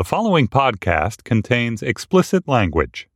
The following podcast contains explicit language.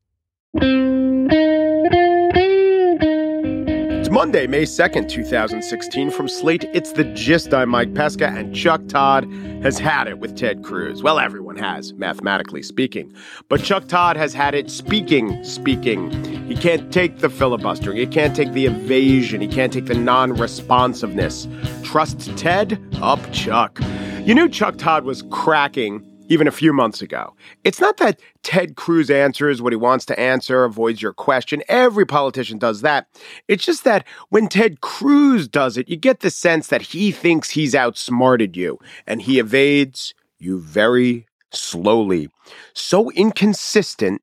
It's Monday, May 2nd, 2016. From Slate, it's The Gist. I'm Mike Pesca, and Chuck Todd has had it with Ted Cruz. Well, everyone has, mathematically speaking. But Chuck Todd has had it speaking, speaking. He can't take the filibustering. He can't take the evasion. He can't take the non responsiveness. Trust Ted? Up, Chuck. You knew Chuck Todd was cracking even a few months ago. It's not that Ted Cruz answers what he wants to answer, avoids your question. Every politician does that. It's just that when Ted Cruz does it, you get the sense that he thinks he's outsmarted you and he evades you very slowly. So inconsistent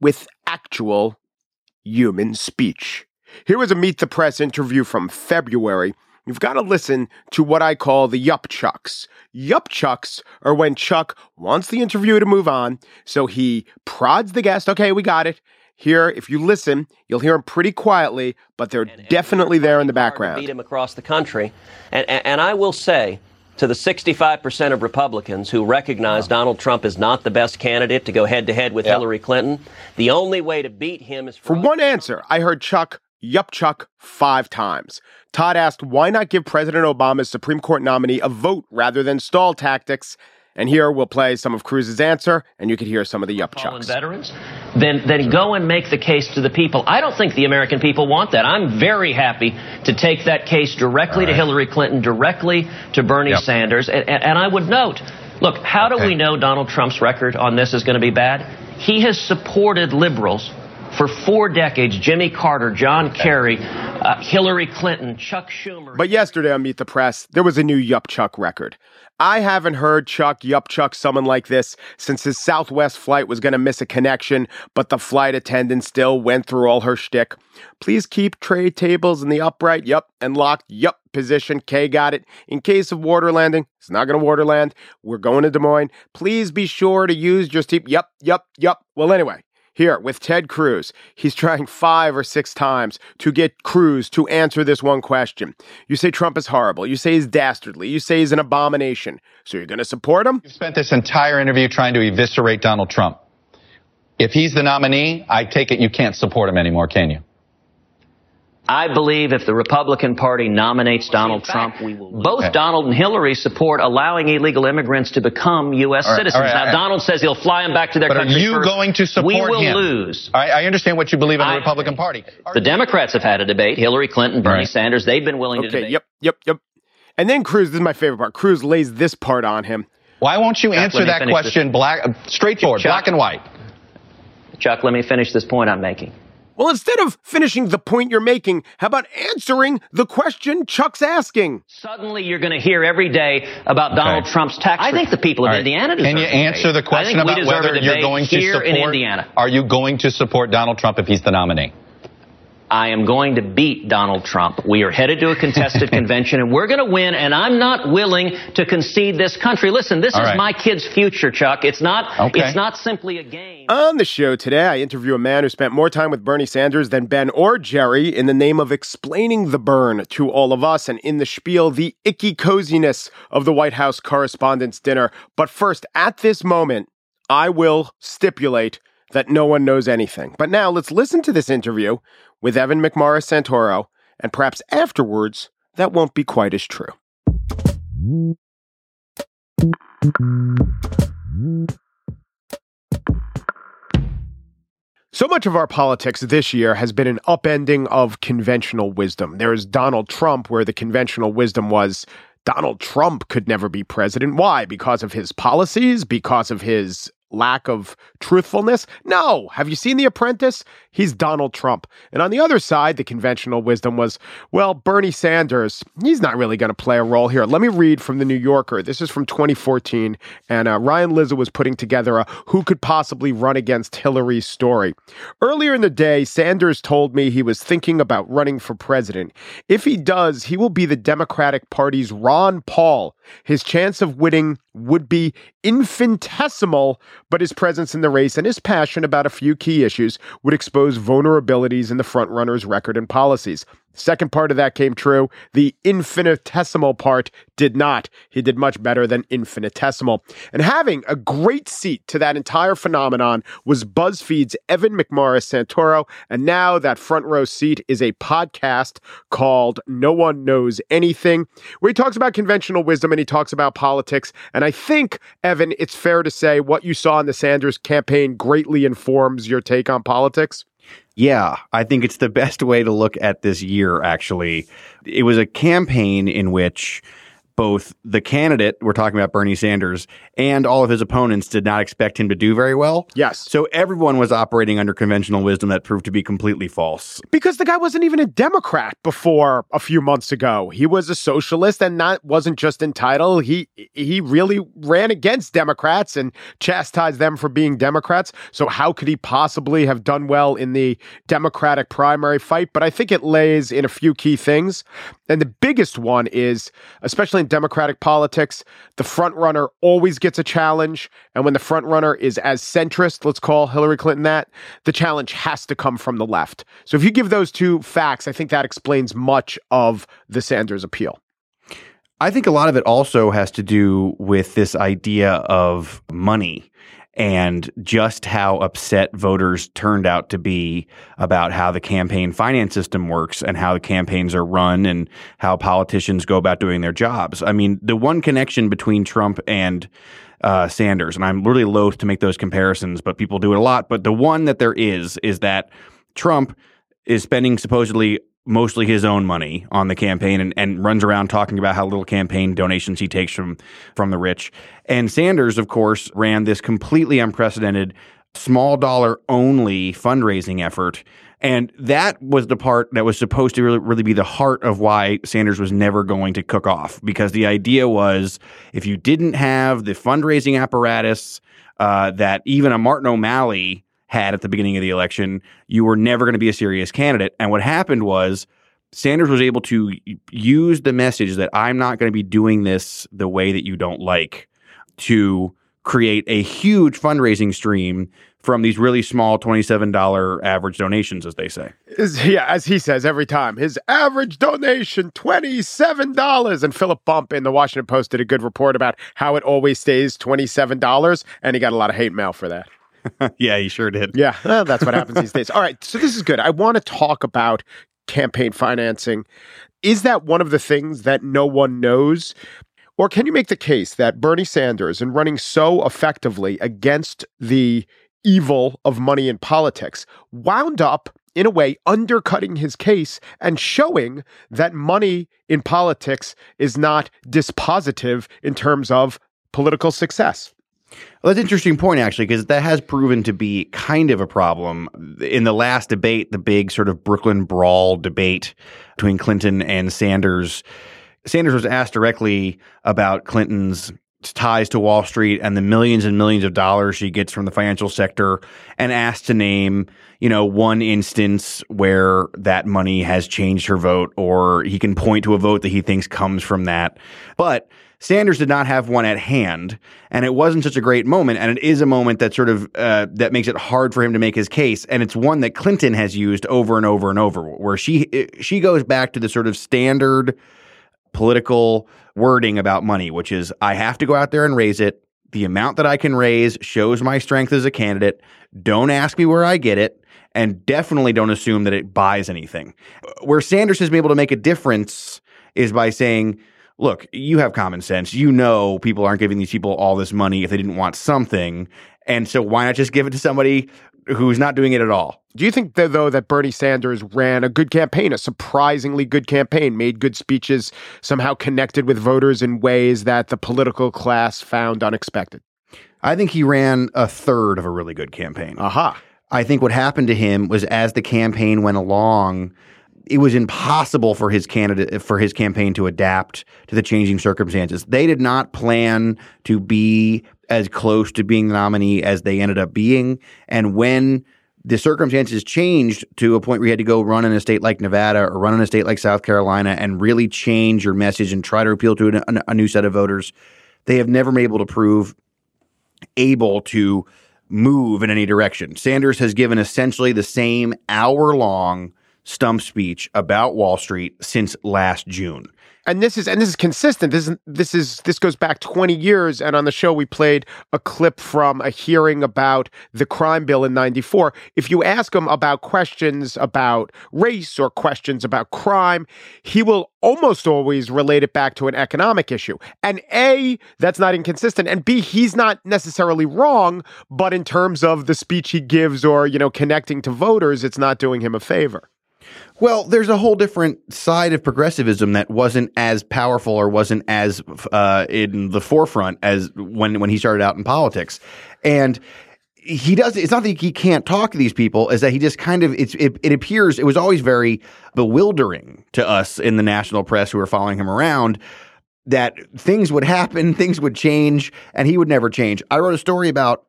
with actual human speech. Here was a Meet the Press interview from February You've got to listen to what I call the yup chucks. Yup chucks are when Chuck wants the interview to move on, so he prods the guest. Okay, we got it. Here, if you listen, you'll hear them pretty quietly, but they're and, definitely there in the background. Beat him across the country, and, and, and I will say to the 65% of Republicans who recognize Donald Trump is not the best candidate to go head to head with. Hillary Clinton, the only way to beat him is for, for one answer. I heard Chuck yup chuck five times. Todd asked why not give President Obama's Supreme Court nominee a vote rather than stall tactics. And here we'll play some of Cruz's answer, and you can hear some of the yup chucks. veterans, then then go and make the case to the people. I don't think the American people want that. I'm very happy to take that case directly right. to Hillary Clinton, directly to Bernie yep. Sanders, and, and, I would note, look, how do okay. we know Donald Trump's record on this is going to be bad? He has supported liberals for four decades Jimmy Carter, John Kerry, uh, Hillary Clinton, Chuck Schumer. But yesterday on Meet the Press, there was a new Yup Chuck record. I haven't heard Chuck Yup Chuck someone like this since his Southwest flight was going to miss a connection, but the flight attendant still went through all her shtick. Please keep tray tables in the upright, yup, and locked, yup, position. K got it. In case of water landing, it's not going to water land. We're going to Des Moines. Please be sure to use your seat. Yup, yup, yup. Well, anyway, here with Ted Cruz, he's trying five or six times to get Cruz to answer this one question. You say Trump is horrible. You say he's dastardly. You say he's an abomination. So you're going to support him? You've spent this entire interview trying to eviscerate Donald Trump. If he's the nominee, I take it you can't support him anymore, can you? I believe if the Republican Party nominates Donald Trump, we will both okay. Donald and Hillary support allowing illegal immigrants to become U.S. Right, citizens. Right, now, Donald says he'll fly them back to their but country. Are you first. going to support him? We will him. lose. I understand what you believe in the I, Republican Party. Are the you? Democrats have had a debate. Hillary Clinton, Bernie right. Sanders, they've been willing okay, to debate. Yep, yep, yep. And then Cruz, this is my favorite part. Cruz lays this part on him. Why won't you answer that question black, straightforward, Chuck, black and white? Chuck, let me finish this point I'm making. Well, instead of finishing the point you're making, how about answering the question Chuck's asking? Suddenly, you're going to hear every day about Donald okay. Trump's tax. I think the people of right. Indiana deserve. Can you answer the question about whether you're going to support? In Indiana. Are you going to support Donald Trump if he's the nominee? I am going to beat Donald Trump. We are headed to a contested convention and we're going to win and I'm not willing to concede this country. Listen, this All is right. my kid's future, Chuck. It's not okay. it's not simply a game. On the show today, I interview a man who spent more time with Bernie Sanders than Ben or Jerry in the name of explaining the Bern to all of us and in the spiel the icky coziness of the White House Correspondents' Dinner. But first, at this moment, I will stipulate that no one knows anything. But now let's listen to this interview with Evan McMorris Santoro, and perhaps afterwards, that won't be quite as true. So much of our politics this year has been an upending of conventional wisdom. There's Donald Trump, where the conventional wisdom was Donald Trump could never be president. Why? Because of his policies? Because of his lack of truthfulness? No. Have you seen The Apprentice? He's Donald Trump. And on the other side, the conventional wisdom was, well, Bernie Sanders, he's not really going to play a role here. Let me read from The New Yorker. This is from 2014. And uh, Ryan Lizza was putting together a who could possibly run against Hillary story. Earlier in the day, Sanders told me he was thinking about running for president. If he does, he will be the Democratic Party's Ron Paul. His chance of winning would be infinitesimal, but his presence in the race and his passion about a few key issues would expose vulnerabilities in the frontrunner's record and policies. Second part of that came true. The infinitesimal part did not. He did much better than infinitesimal. And having a great seat to that entire phenomenon was BuzzFeed's Evan McMorris Santoro. And now that front row seat is a podcast called No One Knows Anything, where he talks about conventional wisdom and he talks about politics. And I think, Evan, it's fair to say what you saw in the Sanders campaign greatly informs your take on politics. Yeah, I think it's the best way to look at this year, actually. It was a campaign in which both the candidate, we're talking about Bernie Sanders, and all of his opponents did not expect him to do very well. Yes. So everyone was operating under conventional wisdom that proved to be completely false. Because the guy wasn't even a Democrat before a few months ago. He was a socialist and not wasn't just entitled. He he really ran against Democrats and chastised them for being Democrats. So how could he possibly have done well in the Democratic primary fight? But I think it lays in a few key things. And the biggest one is, especially in Democratic politics, the front runner always gets a challenge. And when the front runner is as centrist, let's call Hillary Clinton that, the challenge has to come from the left. So if you give those two facts, I think that explains much of the Sanders appeal. I think a lot of it also has to do with this idea of money and just how upset voters turned out to be about how the campaign finance system works and how the campaigns are run and how politicians go about doing their jobs. I mean, the one connection between Trump and uh, Sanders, and I'm really loath to make those comparisons, but people do it a lot. But the one that there is is that Trump is spending supposedly mostly his own money on the campaign and, and runs around talking about how little campaign donations he takes from from the rich. And Sanders, of course, ran this completely unprecedented small dollar only fundraising effort. And that was the part that was supposed to really, really be the heart of why Sanders was never going to cook off. Because the idea was if you didn't have the fundraising apparatus uh, that even a Martin O'Malley had at the beginning of the election, you were never going to be a serious candidate. And what happened was Sanders was able to use the message that I'm not going to be doing this the way that you don't like to create a huge fundraising stream from these really small $27 average donations, as they say. Is, yeah, as he says every time, his average donation, $27. And Philip Bump in the Washington Post did a good report about how it always stays $27. And he got a lot of hate mail for that. yeah, he sure did. Yeah, well, that's what happens these days. All right, so this is good. I want to talk about campaign financing. Is that one of the things that no one knows? Or can you make the case that Bernie Sanders, in running so effectively against the evil of money in politics, wound up, in a way, undercutting his case and showing that money in politics is not dispositive in terms of political success? Well, that's an interesting point, actually, because that has proven to be kind of a problem. In the last debate, the big sort of Brooklyn brawl debate between Clinton and Sanders, Sanders was asked directly about Clinton's ties to Wall Street and the millions and millions of dollars she gets from the financial sector and asked to name, you know, one instance where that money has changed her vote or he can point to a vote that he thinks comes from that. But Sanders did not have one at hand, and it wasn't such a great moment. And it is a moment that sort of uh, that makes it hard for him to make his case. And it's one that Clinton has used over and over and over, where she she goes back to the sort of standard political wording about money, which is I have to go out there and raise it. The amount that I can raise shows my strength as a candidate. Don't ask me where I get it. And definitely don't assume that it buys anything. Where Sanders has been able to make a difference is by saying, look, you have common sense. You know people aren't giving these people all this money if they didn't want something. And so why not just give it to somebody who's not doing it at all? Do you think, that, though, that Bernie Sanders ran a good campaign, a surprisingly good campaign, made good speeches, somehow connected with voters in ways that the political class found unexpected? I think he ran a third of a really good campaign. Aha. I think what happened to him was as the campaign went along, it was impossible for his candidate for his campaign to adapt to the changing circumstances. They did not plan to be as close to being the nominee as they ended up being. And when the circumstances changed to a point where you had to go run in a state like Nevada or run in a state like South Carolina and really change your message and try to appeal to a, a new set of voters, they have never been able to prove able to move in any direction. Sanders has given essentially the same hour long stump speech about Wall Street since last June and this is and this is consistent. This is this is this goes back 20 years. And on the show, we played a clip from a hearing about the crime bill in 94. If you ask him about questions about race or questions about crime, he will almost always relate it back to an economic issue. And A, that's not inconsistent. And B, he's not necessarily wrong, but in terms of the speech he gives or, you know, connecting to voters, it's not doing him a favor. Well, there's a whole different side of progressivism that wasn't as powerful or wasn't as uh, in the forefront as when when he started out in politics, and he does. It's not that he can't talk to these people; is that he just kind of it's it, it appears it was always very bewildering to us in the national press who were following him around that things would happen, things would change, and he would never change. I wrote a story about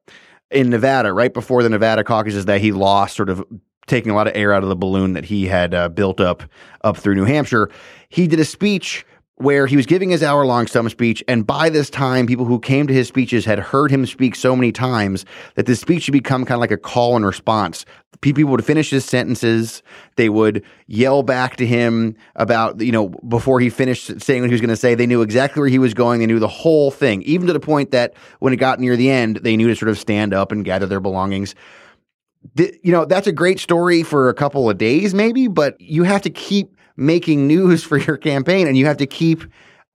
in Nevada right before the Nevada caucuses that he lost sort of taking a lot of air out of the balloon that he had uh, built up up through New Hampshire. He did a speech where he was giving his hour long stump speech. And by this time, people who came to his speeches had heard him speak so many times that the speech had become kind of like a call and response. People would finish his sentences. They would yell back to him about, you know, before he finished saying what he was going to say. They knew exactly where he was going. They knew the whole thing, even to the point that when it got near the end, they knew to sort of stand up and gather their belongings you know, that's a great story for a couple of days, maybe, but you have to keep making news for your campaign and you have to keep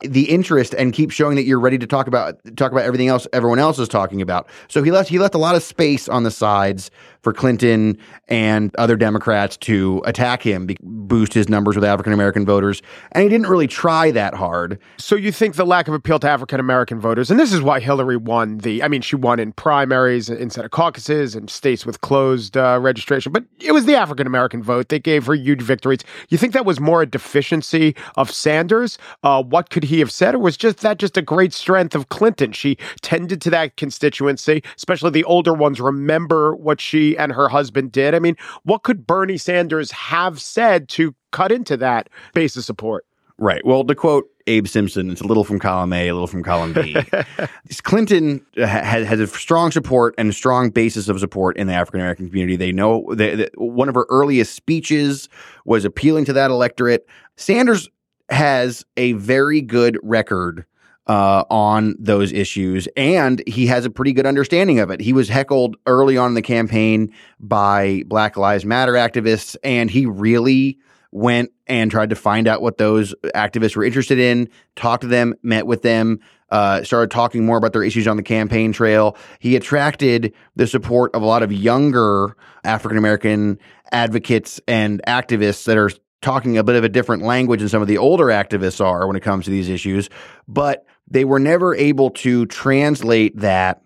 the interest and keep showing that you're ready to talk about talk about everything else everyone else is talking about. So he left he left a lot of space on the sides for Clinton and other Democrats to attack him, boost his numbers with African American voters, and he didn't really try that hard. So you think the lack of appeal to African American voters, and this is why Hillary won the I mean she won in primaries instead of caucuses and states with closed uh, registration, but it was the African American vote that gave her huge victories. You think that was more a deficiency of Sanders? Uh, what could he have said, or was just that just a great strength of Clinton? She tended to that constituency, especially the older ones. Remember what she and her husband did. I mean, what could Bernie Sanders have said to cut into that base of support? Right. Well, to quote Abe Simpson, it's a little from column A, a little from column B. Clinton uh, has, has a strong support and a strong basis of support in the African American community. They know that one of her earliest speeches was appealing to that electorate. Sanders has a very good record uh, on those issues, and he has a pretty good understanding of it. He was heckled early on in the campaign by Black Lives Matter activists, and he really went and tried to find out what those activists were interested in, talked to them, met with them, uh, started talking more about their issues on the campaign trail. He attracted the support of a lot of younger African American advocates and activists that are talking a bit of a different language than some of the older activists are when it comes to these issues. But they were never able to translate that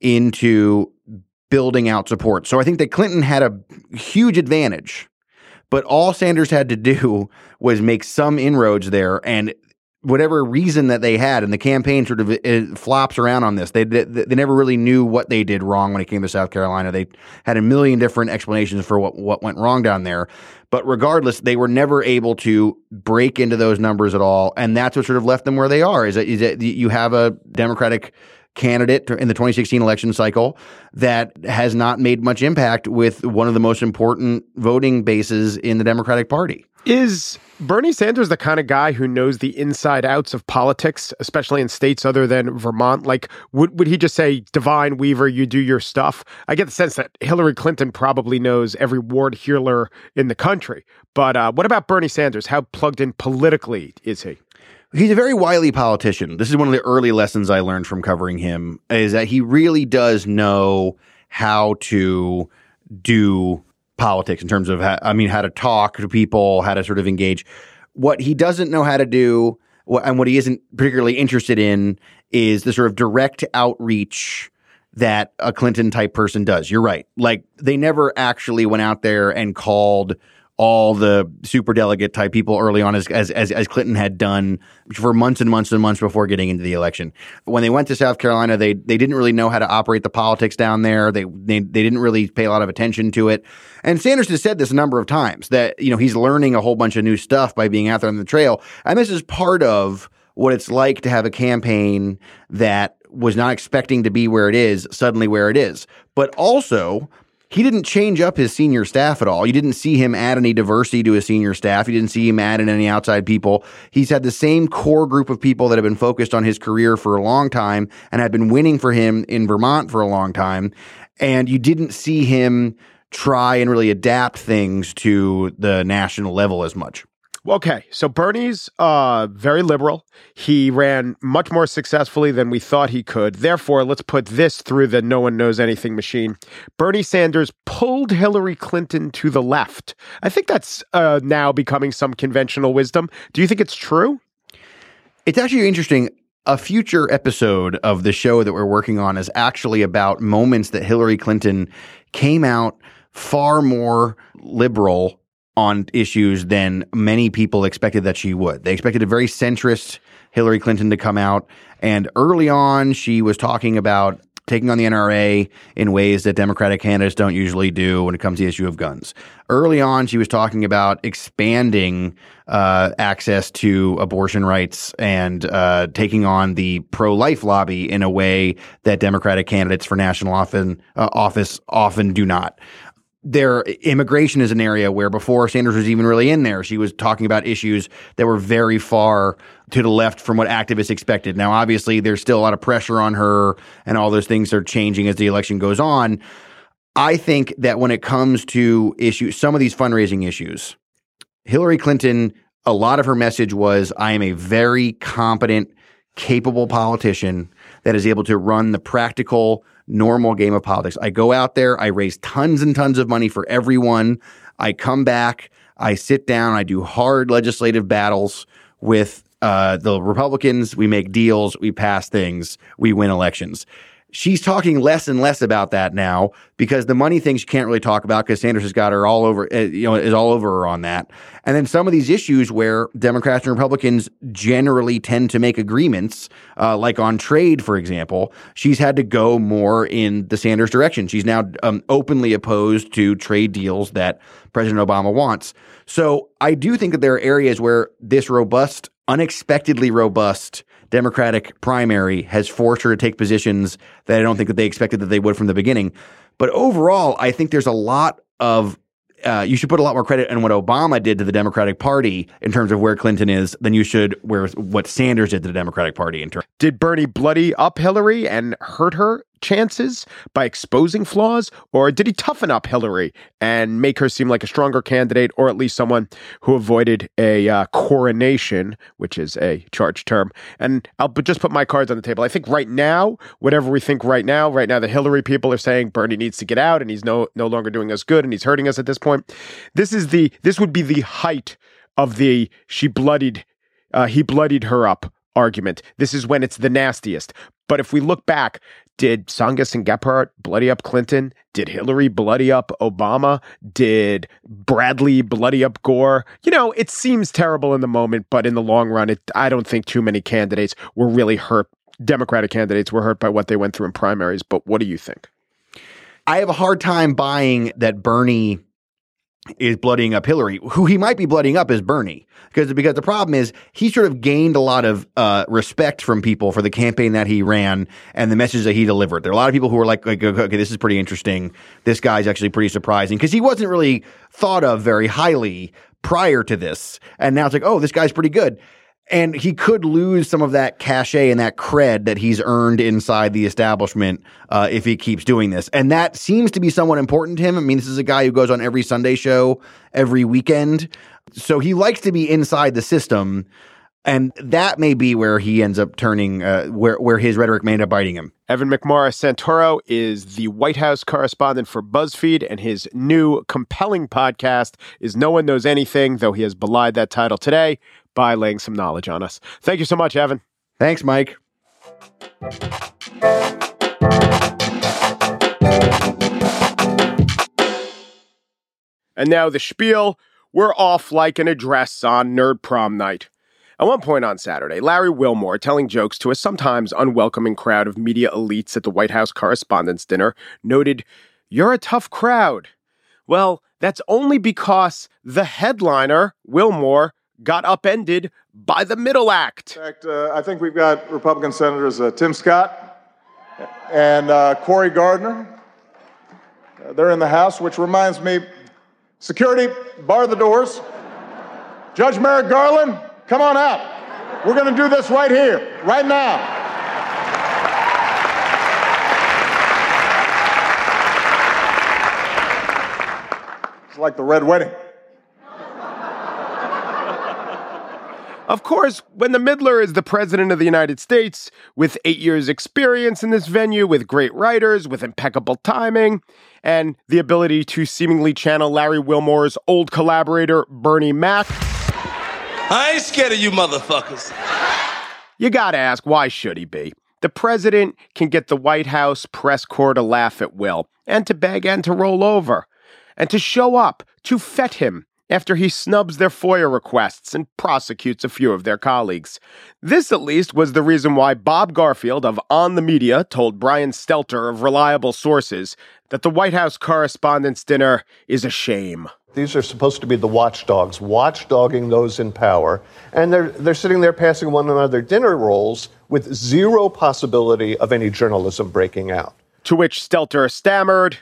into building out support. So I think that Clinton had a huge advantage, but all Sanders had to do was make some inroads there. And whatever reason that they had, and the campaign sort of uh, flops around on this. They, they, they never really knew what they did wrong when it came to South Carolina. They had a million different explanations for what what went wrong down there. But regardless, they were never able to break into those numbers at all, and that's what sort of left them where they are. Is that, is that you have a Democratic candidate in the 2016 election cycle that has not made much impact with one of the most important voting bases in the Democratic Party. Is Bernie Sanders the kind of guy who knows the inside outs of politics, especially in states other than Vermont? Like, would, would he just say, Devine Weaver, you do your stuff? I get the sense that Hillary Clinton probably knows every ward healer in the country. But uh, what about Bernie Sanders? How plugged in politically is he? He's a very wily politician. This is one of the early lessons I learned from covering him is that he really does know how to do politics in terms of, how, I mean, how to talk to people, how to sort of engage. What he doesn't know how to do, and what he isn't particularly interested in, is the sort of direct outreach that a Clinton type person does. You're right. Like they never actually went out there and called all the super delegate type people early on as, as, as, as, Clinton had done for months and months and months before getting into the election. When they went to South Carolina, they, they didn't really know how to operate the politics down there. They, they, they didn't really pay a lot of attention to it. And Sanders has said this a number of times that, you know, he's learning a whole bunch of new stuff by being out there on the trail. And this is part of what it's like to have a campaign that was not expecting to be where it is, suddenly where it is. But also, he didn't change up his senior staff at all. You didn't see him add any diversity to his senior staff. You didn't see him add in any outside people. He's had the same core group of people that have been focused on his career for a long time and had been winning for him in Vermont for a long time. And you didn't see him try and really adapt things to the national level as much. Okay, so Bernie's uh, very liberal. He ran much more successfully than we thought he could. Therefore, let's put this through the no one knows anything machine. Bernie Sanders pulled Hillary Clinton to the left. I think that's uh, now becoming some conventional wisdom. Do you think it's true? It's actually interesting. A future episode of the show that we're working on is actually about moments that Hillary Clinton came out far more liberal on issues than many people expected that she would. They expected a very centrist Hillary Clinton to come out. And early on, she was talking about taking on the NRA in ways that Democratic candidates don't usually do when it comes to the issue of guns. Early on, she was talking about expanding uh, access to abortion rights and uh, taking on the pro-life lobby in a way that Democratic candidates for national often, uh, office often do not their immigration is an area where before Sanders was even really in there, she was talking about issues that were very far to the left from what activists expected. Now, obviously, there's still a lot of pressure on her, and all those things are changing as the election goes on. I think that when it comes to issues, some of these fundraising issues, Hillary Clinton, a lot of her message was, I am a very competent, capable politician that is able to run the practical, normal game of politics. I go out there, I raise tons and tons of money for everyone. I come back, I sit down, I do hard legislative battles with uh, the Republicans. We make deals, we pass things, we win elections she's talking less and less about that now because the money thing she can't really talk about because Sanders has got her all over, uh, you know, is all over her on that. And then some of these issues where Democrats and Republicans generally tend to make agreements, uh, like on trade, for example, she's had to go more in the Sanders direction. She's now um, openly opposed to trade deals that President Obama wants. So I do think that there are areas where this robust, unexpectedly robust Democratic primary has forced her to take positions that I don't think that they expected that they would from the beginning. But overall, I think there's a lot of uh, you should put a lot more credit on what Obama did to the Democratic Party in terms of where Clinton is than you should where what Sanders did to the Democratic Party in terms. Did Bernie bloody up Hillary and hurt her chances by exposing flaws, or did he toughen up Hillary and make her seem like a stronger candidate, or at least someone who avoided a uh, coronation, which is a charged term? And I'll just put my cards on the table. I think right now, whatever we think right now, right now the Hillary people are saying Bernie needs to get out, and he's no no longer doing us good, and he's hurting us at this point. This is the this would be the height of the she bloodied uh, he bloodied her up argument. This is when it's the nastiest. But if we look back, did Tsongas and Gephardt bloody up Clinton? Did Hillary bloody up Obama? Did Bradley bloody up Gore? You know, it seems terrible in the moment, but in the long run, it, I don't think too many candidates were really hurt. Democratic candidates were hurt by what they went through in primaries. But what do you think? I have a hard time buying that Bernie is bloodying up Hillary. Who he might be bloodying up is Bernie, because because the problem is he sort of gained a lot of uh, respect from people for the campaign that he ran and the message that he delivered. There are a lot of people who were like, like okay, this is pretty interesting. This guy's actually pretty surprising because he wasn't really thought of very highly prior to this, and now it's like, oh, this guy's pretty good and he could lose some of that cachet and that cred that he's earned inside the establishment uh, if he keeps doing this. And that seems to be somewhat important to him. I mean, this is a guy who goes on every Sunday show every weekend, so he likes to be inside the system. And that may be where he ends up turning, uh, where where his rhetoric may end up biting him. Evan McMorris Santoro is the White House correspondent for BuzzFeed, and his new compelling podcast is No One Knows Anything, though he has belied that title today by laying some knowledge on us. Thank you so much, Evan. Thanks, Mike. And now the spiel. We're off like an address on Nerd Prom Night. At one point on Saturday, Larry Wilmore, telling jokes to a sometimes unwelcoming crowd of media elites at the White House Correspondents' Dinner, noted, You're a tough crowd. Well, that's only because the headliner, Wilmore, got upended by the middle act. In fact, uh, I think we've got Republican Senators uh, Tim Scott and uh, Cory Gardner. Uh, they're in the house, which reminds me security, bar the doors. Judge Merrick Garland, come on out. We're going to do this right here, right now. It's like the Red Wedding. Of course, when the Midler is the President of the United States, with eight years' experience in this venue, with great writers, with impeccable timing, and the ability to seemingly channel Larry Wilmore's old collaborator, Bernie Mac. I ain't scared of you motherfuckers. You gotta ask, why should he be? The president can get the White House press corps to laugh at will, and to beg and to roll over, and to show up, to fet him, after he snubs their FOIA requests and prosecutes a few of their colleagues. This, at least, was the reason why Bob Garfield of On the Media told Brian Stelter of reliable sources that the White House Correspondents' Dinner is a shame. These are supposed to be the watchdogs, watchdogging those in power. And they're, they're sitting there passing one another dinner rolls with zero possibility of any journalism breaking out. To which Stelter stammered,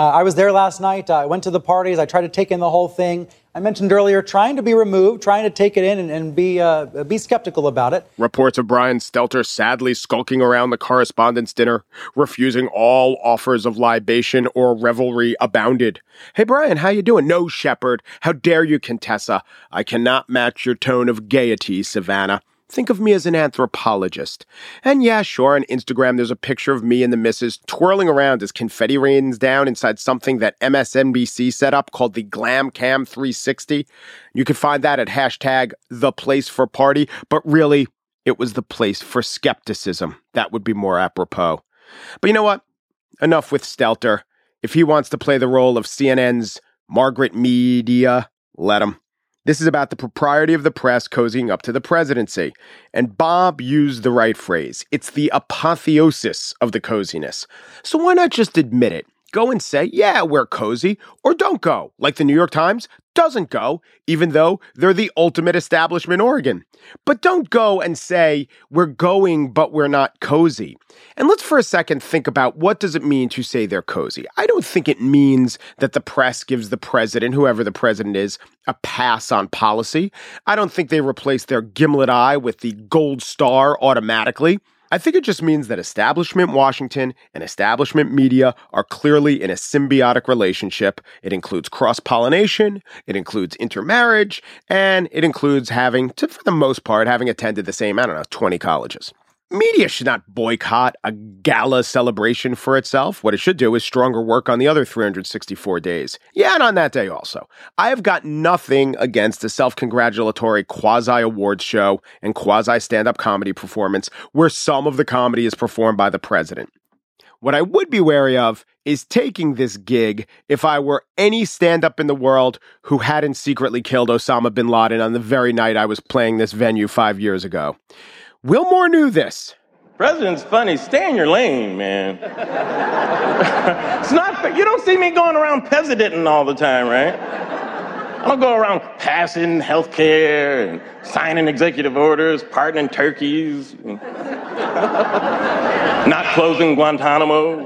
uh, I was there last night. I went to the parties. I tried to take in the whole thing. I mentioned earlier trying to be removed, trying to take it in and, and be uh, be skeptical about it. Reports of Brian Stelter sadly skulking around the correspondence dinner, refusing all offers of libation or revelry abounded. Hey Brian, how you doing? No, Shepard. How dare you, Contessa? I cannot match your tone of gaiety, Savannah. Think of me as an anthropologist. And yeah, sure, on Instagram there's a picture of me and the missus twirling around as confetti rains down inside something that MSNBC set up called the Glam Cam 360. You can find that at hashtag the place for party, but really, it was the place for skepticism. That would be more apropos. But you know what? Enough with Stelter. If he wants to play the role of CNN's Margaret Media, let him. This is about the propriety of the press cozying up to the presidency. And Bob used the right phrase. It's the apotheosis of the coziness. So why not just admit it? Go and say, yeah, we're cozy, or don't go, like the New York Times doesn't go, even though they're the ultimate establishment organ. But don't go and say, we're going, but we're not cozy. And let's for a second think about what does it mean to say they're cozy. I don't think it means that the press gives the president, whoever the president is, a pass on policy. I don't think they replace their gimlet eye with the gold star automatically. I think it just means that establishment Washington and establishment media are clearly in a symbiotic relationship. It includes cross pollination, it includes intermarriage, and it includes having, to, for the most part, having attended the same, I don't know, 20 colleges. Media should not boycott a gala celebration for itself. What it should do is stronger work on the other 364 days. Yeah, and on that day also. I have got nothing against a self congratulatory quasi awards show and quasi stand up comedy performance where some of the comedy is performed by the president. What I would be wary of is taking this gig if I were any stand up in the world who hadn't secretly killed Osama bin Laden on the very night I was playing this venue five years ago. Wilmore knew this. President's funny. Stay in your lane, man. it's not, you don't see me going around presidenting all the time, right? I don't go around passing health care and signing executive orders, pardoning turkeys, not closing Guantanamo.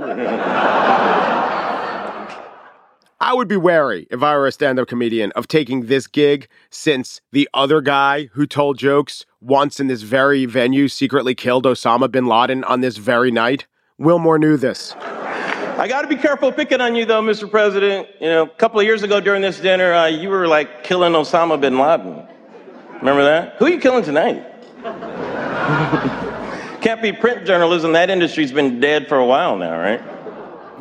I would be wary if I were a stand up comedian of taking this gig since the other guy who told jokes once in this very venue secretly killed Osama bin Laden on this very night. Wilmore knew this. I got to be careful picking on you, though, Mr. President. You know, a couple of years ago during this dinner, uh, you were like killing Osama bin Laden. Remember that? Who are you killing tonight? Can't be print journalism. That industry's been dead for a while now, right?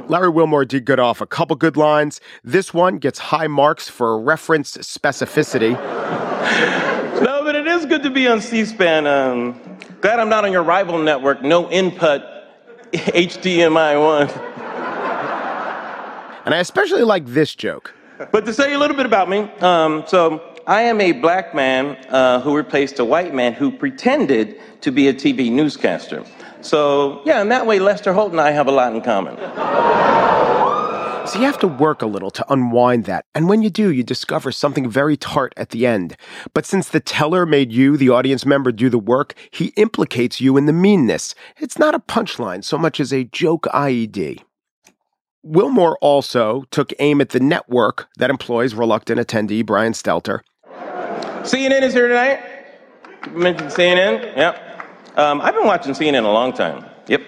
Larry Wilmore did good off a couple good lines. This one gets high marks for reference specificity. no, but it is good to be on C-SPAN. Um, glad I'm not on your rival network. No input, HDMI one. And I especially like this joke. But to say a little bit about me, um, so I am a black man uh, who replaced a white man who pretended to be a TV newscaster. So, yeah, in that way, Lester Holt and I have a lot in common. So you have to work a little to unwind that. And when you do, you discover something very tart at the end. But since the teller made you, the audience member, do the work, he implicates you in the meanness. It's not a punchline so much as a joke IED. Wilmore also took aim at the network that employs reluctant attendee Brian Stelter. CNN is here tonight. You mentioned CNN. Yep. Um, I've been watching CNN a long time. Yep.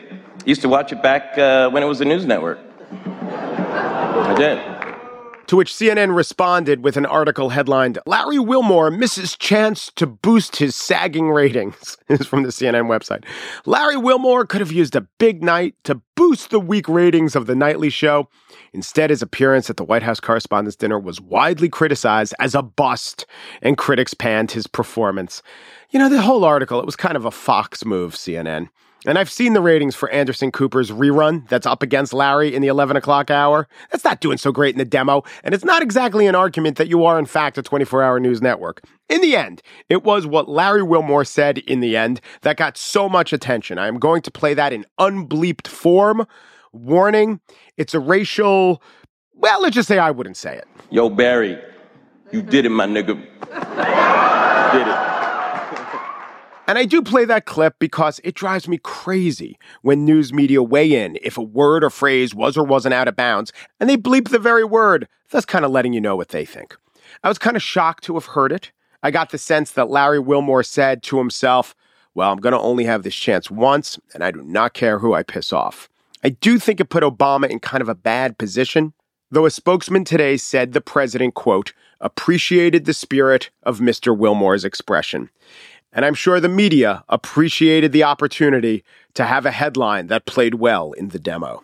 Used to watch it back uh, when it was a news network. I did. To which CNN responded with an article headlined Larry Wilmore misses chance to boost his sagging ratings. This is from the CNN website. Larry Wilmore could have used a big night to boost the weak ratings of the nightly show. Instead, his appearance at the White House Correspondents' Dinner was widely criticized as a bust, and critics panned his performance. You know, the whole article, it was kind of a Fox move, CNN. And I've seen the ratings for Anderson Cooper's rerun that's up against Larry in the 11 o'clock hour. That's not doing so great in the demo, and it's not exactly an argument that you are, in fact, a 24 hour news network. In the end, it was what Larry Wilmore said in the end that got so much attention. I am going to play that in unbleeped form. Warning, it's a racial. Well, let's just say I wouldn't say it. Yo, Barry, you did it, my nigga. did it. And I do play that clip because it drives me crazy when news media weigh in if a word or phrase was or wasn't out of bounds, and they bleep the very word, thus kind of letting you know what they think. I was kind of shocked to have heard it. I got the sense that Larry Wilmore said to himself, Well, I'm going to only have this chance once, and I do not care who I piss off. I do think it put Obama in kind of a bad position, though a spokesman today said the president, quote, appreciated the spirit of Mr. Wilmore's expression. And I'm sure the media appreciated the opportunity to have a headline that played well in the demo.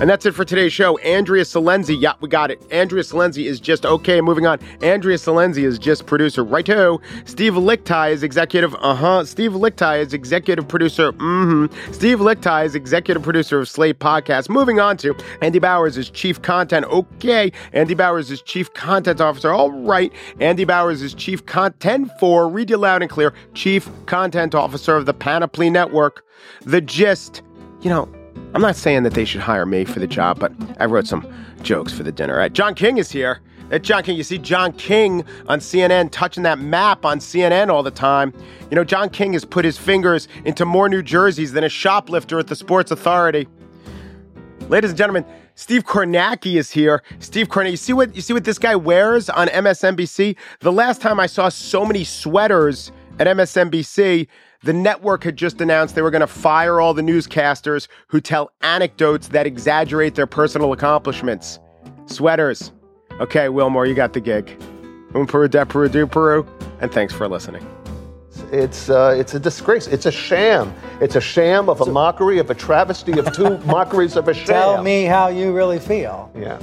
And that's it for today's show. Andrea Silenzi, yeah, we got it. Andrea Silenzi is just okay. Moving on. Andrea Silenzi is just producer. Righto. Steve Lickteig is executive. Uh huh. Steve Lickteig is executive producer. Mm hmm. Steve Lickteig is executive producer of Slate Podcast. Moving on to Andy Bowers is chief content. Okay. Andy Bowers is chief content officer. All right. Andy Bowers is chief content for, read you loud and clear, chief content officer of the Panoply Network. The gist, you know, I'm not saying that they should hire me for the job, but I wrote some jokes for the dinner. Right? John King is here. John King, you see John King on CNN touching that map on CNN all the time. You know, John King has put his fingers into more New Jerseys than a shoplifter at the Sports Authority. Ladies and gentlemen, Steve Kornacki is here. Steve Kornacki, you see what you see what this guy wears on MSNBC? The last time I saw so many sweaters at MSNBC, the network had just announced they were going to fire all the newscasters who tell anecdotes that exaggerate their personal accomplishments. Sweaters. Okay, Wilmore, you got the gig. Um Peru, de Peru, do Peru. And thanks for listening. It's uh, it's a disgrace. It's a sham. It's a sham of a mockery of a travesty of two mockeries of a sham. Tell me how you really feel. Yeah.